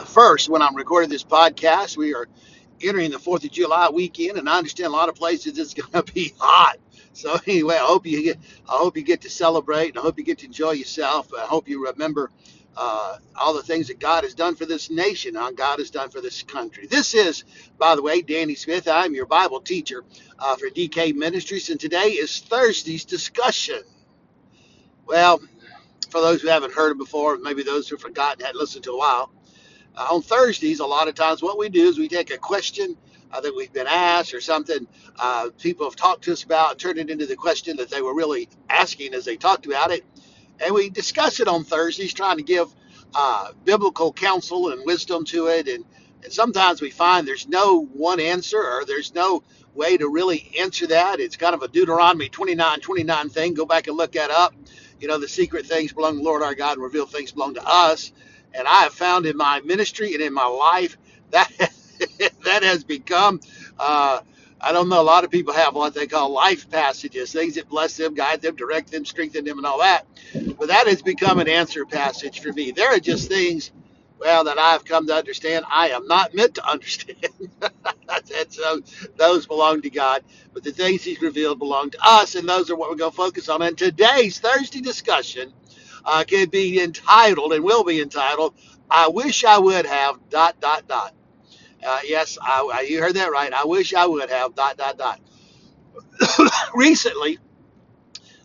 First, when I'm recording this podcast, we are entering the Fourth of July weekend, and I understand a lot of places it's going to be hot. So anyway, I hope you get, I hope you get to celebrate, and I hope you get to enjoy yourself. I hope you remember uh, all the things that God has done for this nation, and God has done for this country. This is, by the way, Danny Smith. I'm your Bible teacher uh, for DK Ministries, and today is Thursday's discussion. Well, for those who haven't heard it before, maybe those who have forgotten, hadn't listened to a while. Uh, on Thursdays, a lot of times what we do is we take a question uh, that we've been asked or something uh, people have talked to us about and turn it into the question that they were really asking as they talked about it. And we discuss it on Thursdays, trying to give uh, biblical counsel and wisdom to it. And, and sometimes we find there's no one answer or there's no way to really answer that. It's kind of a Deuteronomy 29 29 thing. Go back and look that up. You know, the secret things belong to the Lord our God and things belong to us and I have found in my ministry and in my life that that has become uh, I don't know a lot of people have what they call life passages things that bless them guide them direct them strengthen them and all that. But that has become an answer passage for me. There are just things well that I've come to understand I am not meant to understand. And so those belong to God. But the things he's revealed belong to us and those are what we're going to focus on and today's Thursday discussion uh, can be entitled and will be entitled, I Wish I Would Have, dot, dot, dot. Uh, yes, I, I, you heard that right. I wish I would have, dot, dot, dot. Recently,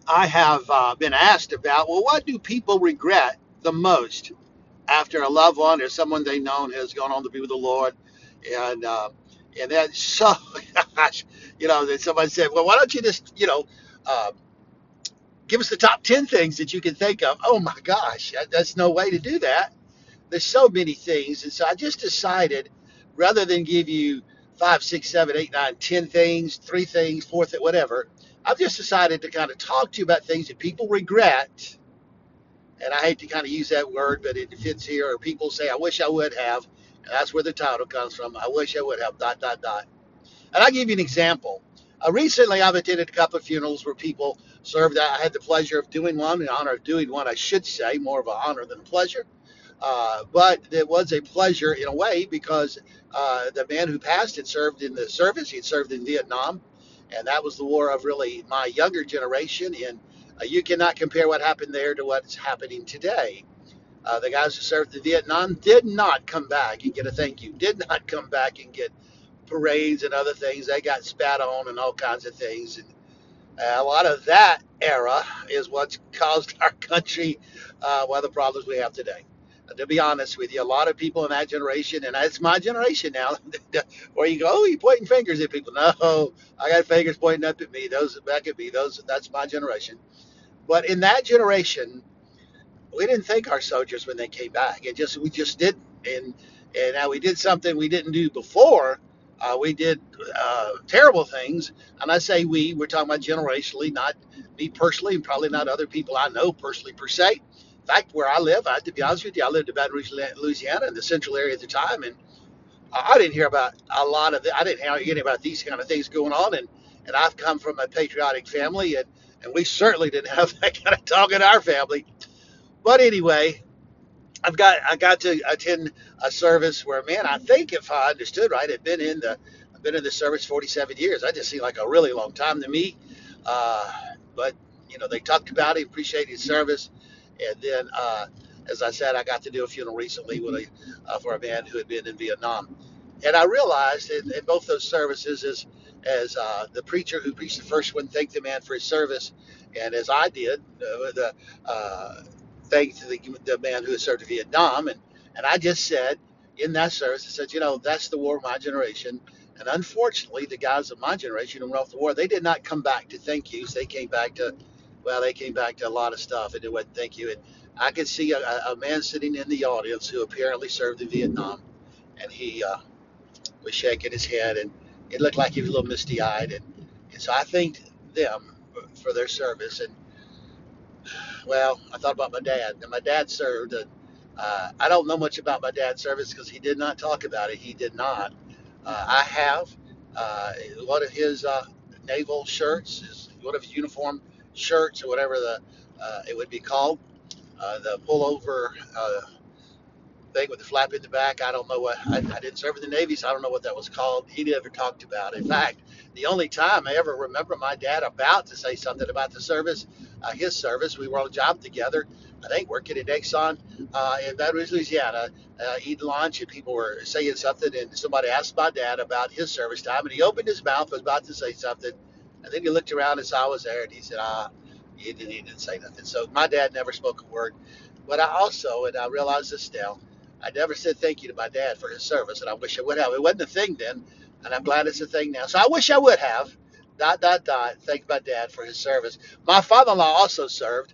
I have uh, been asked about, well, what do people regret the most after a loved one or someone they known has gone on to be with the Lord? And, uh, and that's so, gosh, you know, that somebody said, well, why don't you just, you know, uh, give us the top 10 things that you can think of. Oh my gosh, that's no way to do that. There's so many things. And so I just decided rather than give you five, six, seven, eight, nine, ten things, three things, four things, whatever, I've just decided to kind of talk to you about things that people regret. And I hate to kind of use that word, but it fits here. Or people say, I wish I would have. And that's where the title comes from. I wish I would have, dot, dot, dot. And I'll give you an example. Uh, recently, I've attended a couple of funerals where people served. I had the pleasure of doing one, the honor of doing one, I should say, more of an honor than a pleasure. Uh, but it was a pleasure in a way because uh, the man who passed had served in the service. He had served in Vietnam, and that was the war of really my younger generation. And uh, you cannot compare what happened there to what's happening today. Uh, the guys who served in Vietnam did not come back and get a thank you, did not come back and get parades and other things. They got spat on and all kinds of things. And a lot of that era is what's caused our country uh, well the problems we have today. To be honest with you, a lot of people in that generation, and it's my generation now, where you go, oh, you're pointing fingers at people. No, I got fingers pointing up at me. Those back at me. Those that's my generation. But in that generation, we didn't thank our soldiers when they came back. It just we just didn't. And and now we did something we didn't do before uh, we did uh, terrible things, and I say we, we're talking about generationally, not me personally, and probably not other people I know personally per se. In fact, where I live, I, to be honest with you, I lived in Baton Rouge, Louisiana, in the central area at the time, and I didn't hear about a lot of, the, I didn't hear any about these kind of things going on, and and I've come from a patriotic family, and and we certainly didn't have that kind of talk in our family. But anyway, I've got I got to attend a service where man I think if I understood right had been in the I've been in the service 47 years. I just seemed like a really long time to me. Uh, but you know they talked about it appreciated his service. And then uh, as I said I got to do a funeral recently with a uh, for a man who had been in Vietnam. And I realized in, in both those services as as uh, the preacher who preached the first one thanked the man for his service. And as I did uh, the uh, thanks to the, the man who served in Vietnam. And, and I just said in that service, I said, you know, that's the war of my generation. And unfortunately, the guys of my generation who went off the war, they did not come back to thank yous. They came back to, well, they came back to a lot of stuff and it went thank you. And I could see a, a man sitting in the audience who apparently served in Vietnam, and he uh, was shaking his head, and it looked like he was a little misty eyed. And, and so I thanked them for their service. And well, I thought about my dad. And my dad served. And, uh, I don't know much about my dad's service because he did not talk about it. He did not. Uh, I have uh, one of his uh, naval shirts, his, one of his uniform shirts, or whatever the uh, it would be called, uh, the pullover thing with the flap in the back. I don't know what I, I didn't serve in the Navy, so I don't know what that was called. He never talked about it. In fact, the only time I ever remember my dad about to say something about the service, uh, his service, we were on a job together. I think working at Exxon uh, in Baton Rouge, Louisiana, uh, eating lunch, and people were saying something, and somebody asked my dad about his service time, and he opened his mouth, was about to say something, and then he looked around saw I was there, and he said, "Ah." He didn't, he didn't say nothing. So my dad never spoke a word. But I also, and I realize this now, I never said thank you to my dad for his service, and I wish I would have. It wasn't a thing then, and I'm glad it's a thing now. So I wish I would have. Dot dot dot. Thank my dad for his service. My father-in-law also served,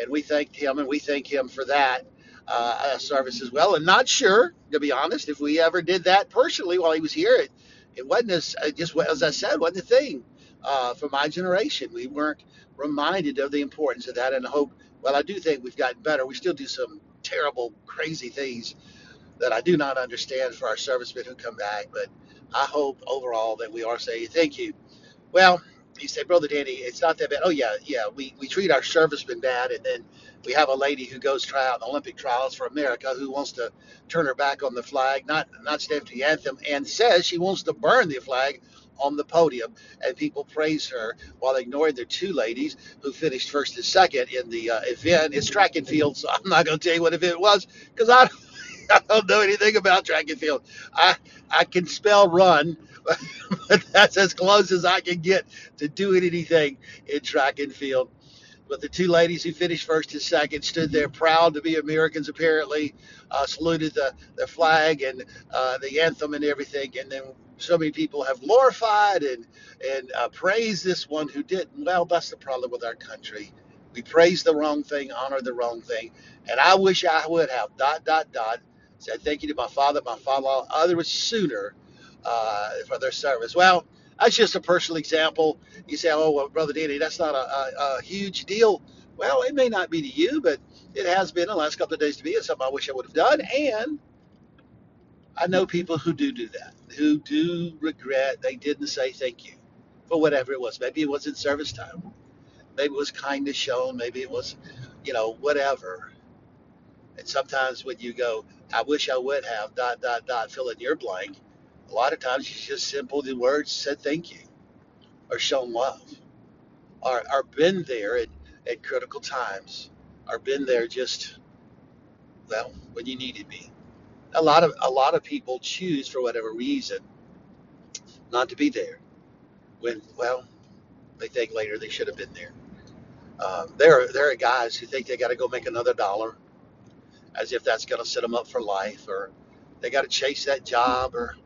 and we thanked him, and we thank him for that uh, uh, service as well. And not sure, to be honest, if we ever did that personally while he was here. It it wasn't as uh, just as I said, wasn't a thing uh, for my generation. We weren't reminded of the importance of that, and I hope. Well, I do think we've gotten better. We still do some terrible, crazy things that I do not understand for our servicemen who come back, but I hope overall that we are saying thank you. Well, you say, Brother Danny, it's not that bad. Oh, yeah, yeah. We, we treat our servicemen bad, and then we have a lady who goes try out Olympic trials for America who wants to turn her back on the flag, not, not stand for the anthem, and says she wants to burn the flag on the podium. And people praise her while ignoring the two ladies who finished first and second in the uh, event. It's track and field, so I'm not going to tell you what event it was because I I don't know anything about track and field. I I can spell run, but that's as close as I can get to doing anything in track and field. But the two ladies who finished first and second stood there proud to be Americans, apparently, uh, saluted the, the flag and uh, the anthem and everything. And then so many people have glorified and, and uh, praised this one who didn't. Well, that's the problem with our country. We praise the wrong thing, honor the wrong thing. And I wish I would have dot, dot, dot Said thank you to my father, my father-in-law, others sooner uh, for their service. Well, that's just a personal example. You say, oh, well, Brother Danny, that's not a, a, a huge deal. Well, it may not be to you, but it has been the last couple of days to me. It's something I wish I would have done. And I know people who do do that, who do regret they didn't say thank you for whatever it was. Maybe it was in service time. Maybe it was kindness shown. Maybe it was, you know, whatever. And sometimes when you go, I wish I would have dot dot dot fill in your blank. A lot of times it's just simple the words said thank you or shown love or, or been there at, at critical times or been there just well when you needed me. A lot of a lot of people choose for whatever reason not to be there when well they think later they should have been there. Um, there are there are guys who think they got to go make another dollar as if that's going to set them up for life, or they got to chase that job, or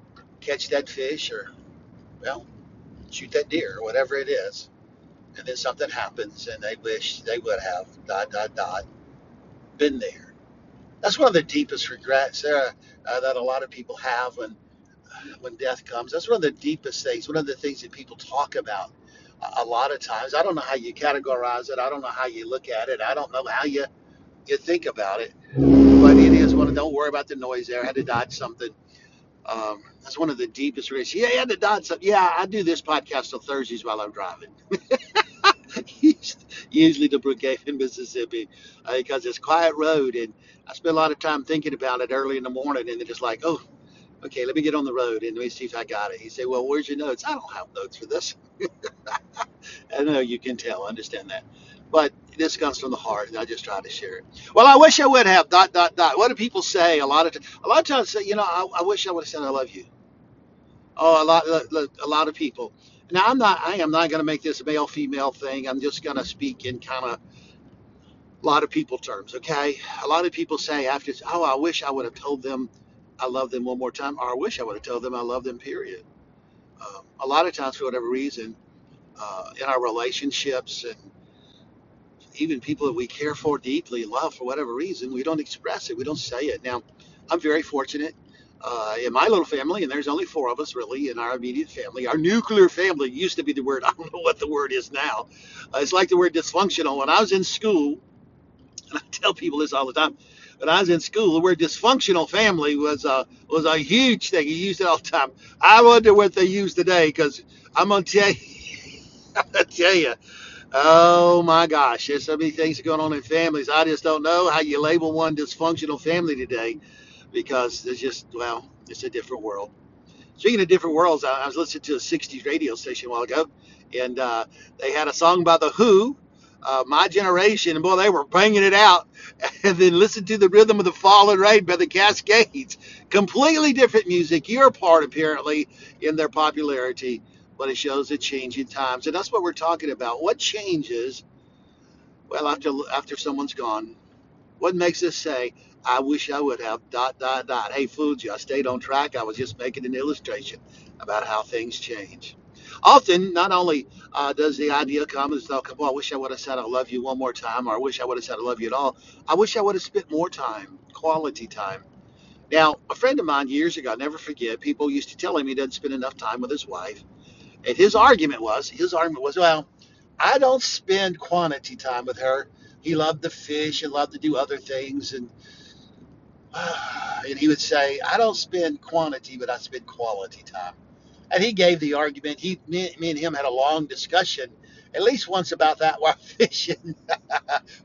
catch that fish, or well, shoot that deer, or whatever it is. And then something happens, and they wish they would have dot dot dot been there. That's one of the deepest regrets there uh, that a lot of people have when when death comes. That's one of the deepest things. One of the things that people talk about a lot of times. I don't know how you categorize it. I don't know how you look at it. I don't know how you you think about it. But it is one of, don't worry about the noise there. I had to dodge something. Um, that's one of the deepest risks. Yeah, to dodge something. Yeah, I do this podcast on Thursdays while I'm driving. Usually to Brookhaven, Mississippi, uh, because it's quiet road. And I spend a lot of time thinking about it early in the morning. And then it's like, oh, okay, let me get on the road and let me see if I got it. He said, well, where's your notes? I don't have notes for this. I know you can tell. I understand that. But this comes from the heart, and I just try to share it. Well, I wish I would have dot dot dot. What do people say? A lot of t- a lot of times say, you know, I, I wish I would have said I love you. Oh, a lot a lot of people. Now I'm not. I am not going to make this a male female thing. I'm just going to speak in kind of a lot of people terms. Okay. A lot of people say after, oh, I wish I would have told them I love them one more time, or I wish I would have told them I love them. Period. Um, a lot of times, for whatever reason, uh, in our relationships and even people that we care for deeply, love for whatever reason, we don't express it. We don't say it. Now, I'm very fortunate uh, in my little family, and there's only four of us really in our immediate family. Our nuclear family used to be the word. I don't know what the word is now. Uh, it's like the word dysfunctional. When I was in school, and I tell people this all the time. When I was in school, the word dysfunctional family was a was a huge thing. You used it all the time. I wonder what they use today because I'm gonna tell you, I'm gonna tell you. Oh my gosh, there's so many things going on in families. I just don't know how you label one dysfunctional family today. Because there's just well, it's a different world. Speaking of different worlds, I, was listening to a '60s radio station a while ago, and uh, they had a song by the Who, uh, "My Generation," and boy, they were banging it out. And then listen to the rhythm of the falling rain by the Cascades. Completely different music. You're a part, apparently, in their popularity, but it shows a change in times, and that's what we're talking about. What changes? Well, after after someone's gone, what makes us say, I wish I would have dot dot dot. Hey, you. I stayed on track. I was just making an illustration about how things change. Often, not only uh, does the idea come as though, well, I wish I would have said I love you one more time, or I wish I would have said I love you at all. I wish I would have spent more time, quality time. Now, a friend of mine years ago, I'll never forget, people used to tell him he doesn't spend enough time with his wife. And his argument was, his argument was, well, I don't spend quantity time with her. He loved to fish and loved to do other things, and and he would say, I don't spend quantity, but I spend quality time. And he gave the argument. He, me, me and him had a long discussion, at least once about that while fishing,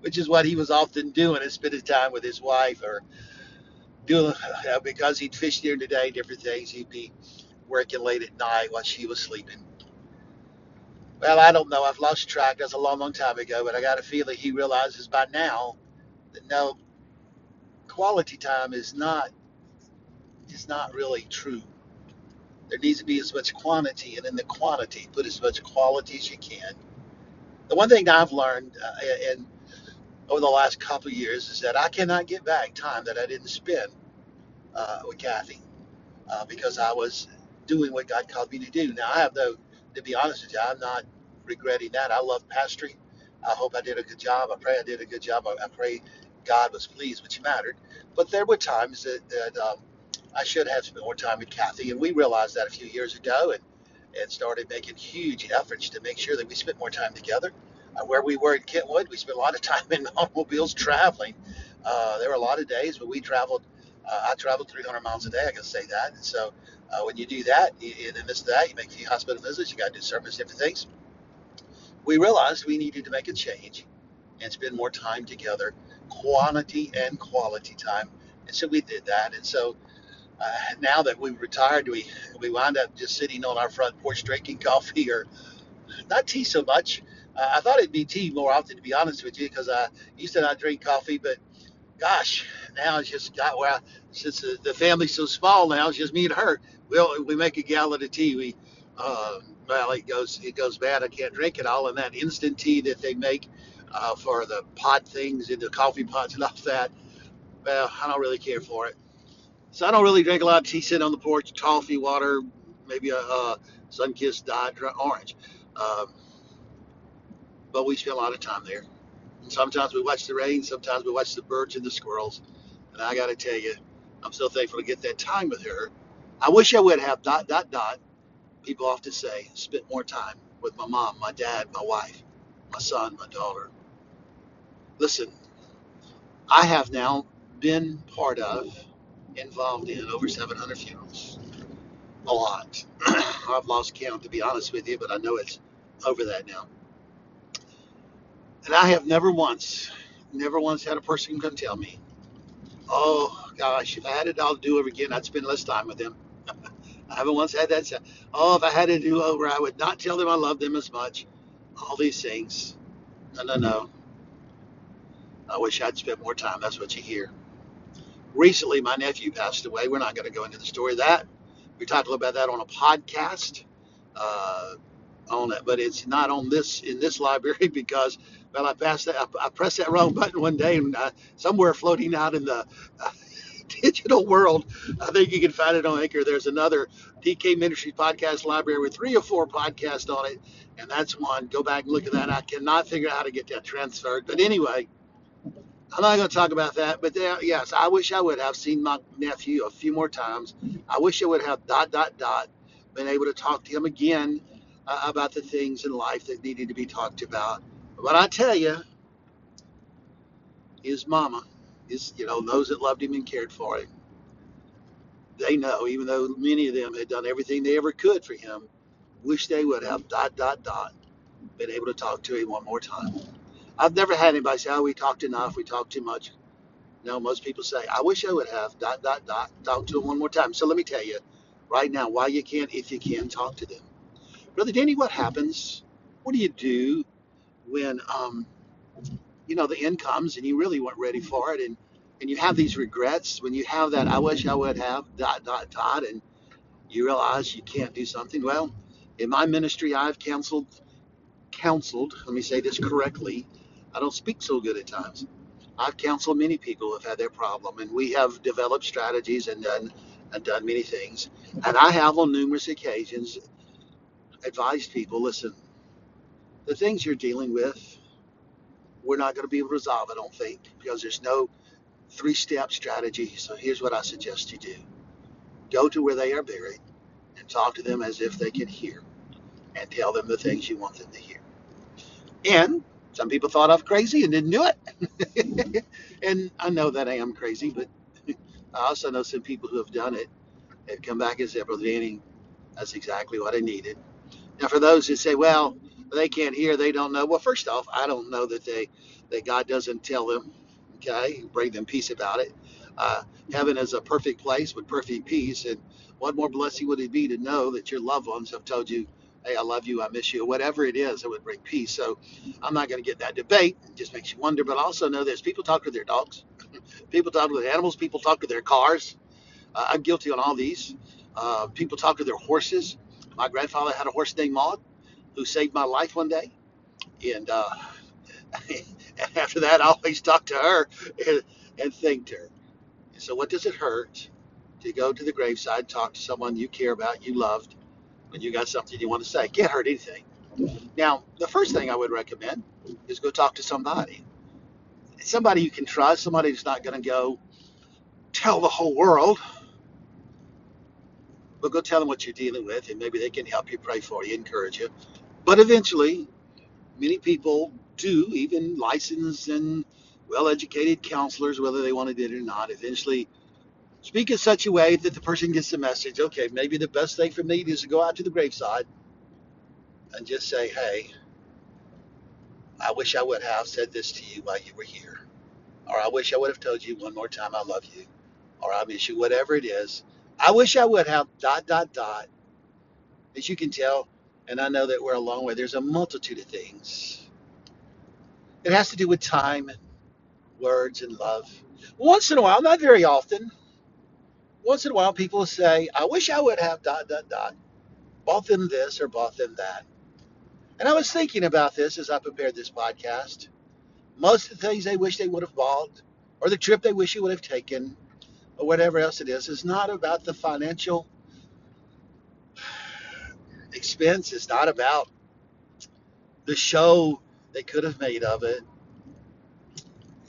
which is what he was often doing, is spending time with his wife or doing, uh, because he'd fish during the day, different things. He'd be working late at night while she was sleeping. Well, I don't know. I've lost track. That's a long, long time ago, but I got a feeling he realizes by now that no, quality time is not is not really true There needs to be as much quantity, and in the quantity, put as much quality as you can. The one thing I've learned uh, in over the last couple of years is that I cannot get back time that I didn't spend uh, with Kathy uh, because I was doing what God called me to do. Now I have no, to be honest with you, I'm not regretting that. I love pastoring. I hope I did a good job. I pray I did a good job. I, I pray God was pleased, which mattered. But there were times that, that um, I should have spent more time with Kathy, and we realized that a few years ago, and and started making huge efforts to make sure that we spent more time together. Uh, where we were in Kentwood, we spent a lot of time in automobiles traveling. Uh, there were a lot of days when we traveled. Uh, I traveled 300 miles a day. I can say that. And so uh, when you do that, in the midst of that, you make a few hospital visits. You got to do sermons, different things. We realized we needed to make a change and spend more time together, quantity and quality time. And so we did that. And so uh, now that we've retired, we we wind up just sitting on our front porch drinking coffee or not tea so much. Uh, I thought it'd be tea more often, to be honest with you, because I used to not drink coffee, but gosh, now it's just got where I, since the, the family's so small now, it's just me and her. We'll, we make a gallon of tea. We uh, well, it goes it goes bad. I can't drink it all, and that instant tea that they make uh, for the pot things in the coffee pots and all that. Well, I don't really care for it. So I don't really drink a lot of tea sitting on the porch, coffee, water, maybe a, a Sunkist diet orange. Um, but we spend a lot of time there. And sometimes we watch the rain, sometimes we watch the birds and the squirrels. And I got to tell you, I'm so thankful to get that time with her. I wish I would have dot, dot, dot. People often say, spent more time with my mom, my dad, my wife, my son, my daughter. Listen, I have now been part of, involved in over 700 funerals. A lot. I've lost count, to be honest with you, but I know it's over that now. And I have never once, never once had a person come tell me, oh gosh, if I had it all to do over again, I'd spend less time with them. I haven't once had that oh, if I had to do over, I would not tell them I love them as much. All these things. No, no, no. I wish I'd spent more time. That's what you hear. Recently, my nephew passed away. We're not going to go into the story of that. We talked a little bit about that on a podcast. Uh, on it, but it's not on this in this library because well, I passed that I, I pressed that wrong button one day and uh, somewhere floating out in the uh, digital world, I think you can find it on Anchor. There's another DK Ministries podcast library with three or four podcasts on it, and that's one. Go back and look at that. I cannot figure out how to get that transferred, but anyway. I'm not going to talk about that, but there, yes, I wish I would have seen my nephew a few more times. I wish I would have dot dot dot been able to talk to him again uh, about the things in life that needed to be talked about. But I tell you, his mama, his you know those that loved him and cared for him, they know. Even though many of them had done everything they ever could for him, wish they would have dot dot dot been able to talk to him one more time. I've never had anybody say, "Oh, we talked enough. We talked too much." No, most people say, I wish I would have dot dot dot talk to them one more time. So let me tell you right now why you can't, if you can, talk to them. Brother Danny, what happens? What do you do when um, you know the end comes and you really weren't ready for it and and you have these regrets when you have that I wish I would have dot dot dot and you realize you can't do something? Well, in my ministry I've counseled counseled, let me say this correctly. I don't speak so good at times. I've counseled many people who have had their problem, and we have developed strategies and done and done many things. And I have on numerous occasions advised people, listen, the things you're dealing with, we're not going to be able to resolve, I don't think, because there's no three-step strategy. So here's what I suggest you do. Go to where they are buried and talk to them as if they can hear and tell them the things you want them to hear. And some people thought I was crazy and didn't do it. and I know that I am crazy, but I also know some people who have done it have come back and said, Brother Danny, that's exactly what I needed. Now, for those who say, well, they can't hear, they don't know. Well, first off, I don't know that they that God doesn't tell them, okay, bring them peace about it. Uh, heaven is a perfect place with perfect peace, and what more blessing would it be to know that your loved ones have told you, "Hey, I love you, I miss you," whatever it is it would bring peace. So, I'm not going to get that debate. It just makes you wonder. But I also know this: people talk to their dogs, people talk to their animals, people talk to their cars. Uh, I'm guilty on all these. Uh, people talk to their horses. My grandfather had a horse named Maud who saved my life one day. And, uh, after that, I always talk to her and, and thanked her. So, what does it hurt to go to the graveside, talk to someone you care about, you loved, when you got something you want to say? Can't hurt anything. Now, the first thing I would recommend is go talk to somebody. Somebody you can trust, somebody who's not going to go tell the whole world, but go tell them what you're dealing with, and maybe they can help you, pray for you, encourage you. But eventually, many people do, even licensed and well educated counselors, whether they wanted it or not, eventually speak in such a way that the person gets the message okay, maybe the best thing for me is to go out to the graveside and just say, hey, I wish I would have said this to you while you were here. Or I wish I would have told you one more time I love you. Or I miss you, whatever it is. I wish I would have dot, dot, dot. As you can tell, and I know that we're a long way, there's a multitude of things. It has to do with time and words and love. Once in a while, not very often, once in a while people say, I wish I would have dot, dot, dot, bought them this or bought them that. And I was thinking about this as I prepared this podcast. Most of the things they wish they would have bought, or the trip they wish you would have taken, or whatever else it is, is not about the financial expense. It's not about the show they could have made of it.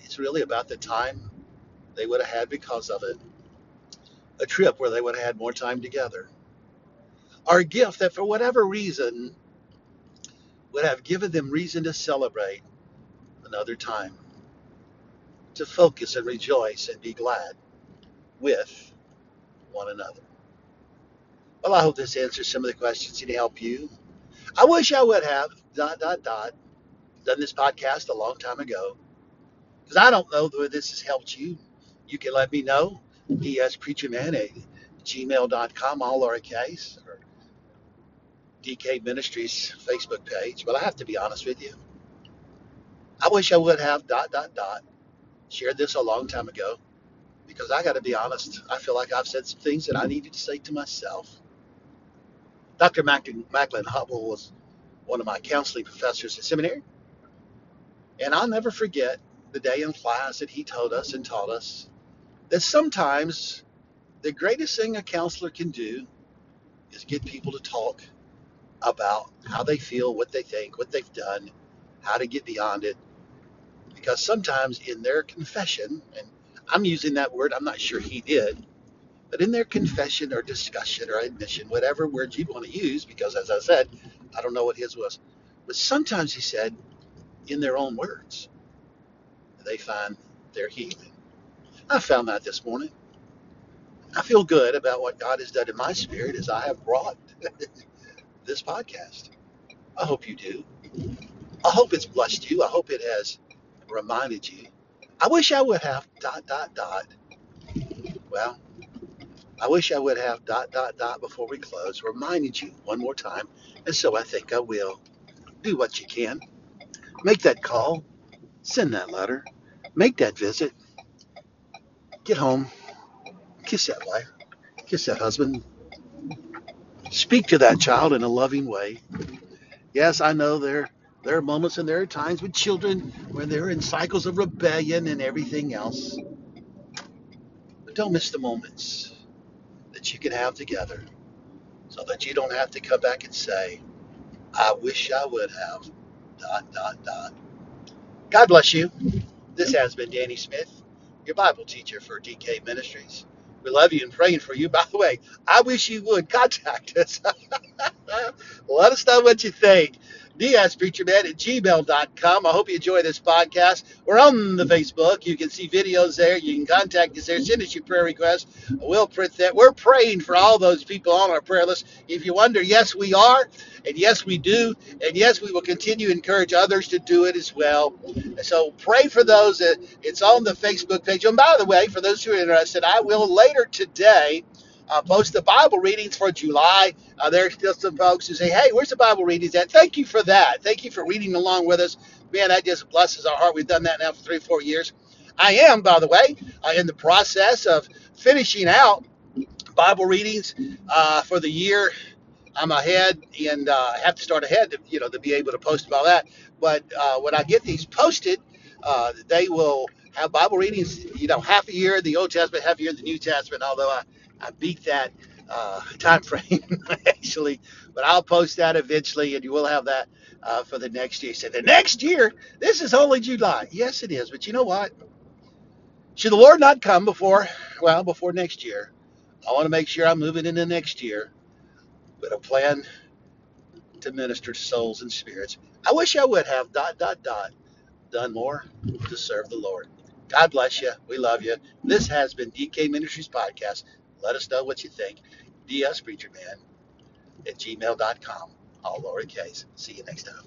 It's really about the time they would have had because of it. A trip where they would have had more time together. Our gift that, for whatever reason, would have given them reason to celebrate another time, to focus and rejoice and be glad with one another. Well, I hope this answers some of the questions and help you. I wish I would have dot dot dot done this podcast a long time ago because I don't know whether this has helped you. You can let me know. Dspreacherman at gmail.com, all lowercase, or DK Ministries Facebook page. But I have to be honest with you. I wish I would have dot dot dot shared this a long time ago because I got to be honest. I feel like I've said some things that I needed to say to myself. Dr. Macklin Hubble was one of my counseling professors at seminary, and I'll never forget the day in class that he told us and taught us that sometimes the greatest thing a counselor can do is get people to talk about how they feel, what they think, what they've done, how to get beyond it. Because sometimes in their confession, and I'm using that word, I'm not sure he did, but in their confession or discussion or admission, whatever word you want to use, because as I said, I don't know what his was, but sometimes he said, in their own words, they find their healing. I found that this morning. I feel good about what God has done in my spirit as I have brought this podcast. I hope you do. I hope it's blessed you. I hope it has reminded you. I wish I would have dot dot dot. Well, I wish I would have dot dot dot before we close. Reminded you one more time, and so I think I will. Do what you can. Make that call. Send that letter. Make that visit. Get home. Kiss that wife. Kiss that husband. Speak to that child in a loving way. Yes, I know there there are moments and there are times with children when they're in cycles of rebellion and everything else. But don't miss the moments that you can have together so that you don't have to come back and say, I wish I would have dot dot dot. God bless you. This has been Danny Smith, your Bible teacher for DK Ministries. We love you and praying for you. By the way, I wish you would contact us. Let us know what you think. DSPreacherman at gmail.com. I hope you enjoy this podcast. We're on the Facebook. You can see videos there. You can contact us there. Send us your prayer requests. We'll print that. We're praying for all those people on our prayer list. If you wonder, yes, we are. And yes, we do. And yes, we will continue to encourage others to do it as well. So pray for those. It's on the Facebook page. And by the way, for those who are interested, I will later today uh, post the Bible readings for July. Uh, there's still some folks who say, hey, where's the Bible readings at? Thank you for that. Thank you for reading along with us. Man, that just blesses our heart. We've done that now for three, four years. I am, by the way, uh, in the process of finishing out Bible readings uh, for the year I'm ahead and uh, have to start ahead to you know to be able to post about that. But uh, when I get these posted, uh, they will have Bible readings. You know, half a year the Old Testament, half a year the New Testament. Although I, I beat that uh, time frame actually, but I'll post that eventually, and you will have that uh, for the next year. So the next year, this is only July. Yes, it is. But you know what? Should the Lord not come before well before next year, I want to make sure I'm moving into next year with a plan to minister to souls and spirits. I wish I would have dot dot dot done more to serve the Lord. God bless you. We love you. This has been DK Ministries Podcast. Let us know what you think. DS Preacher Man at gmail.com. All lowercase. See you next time.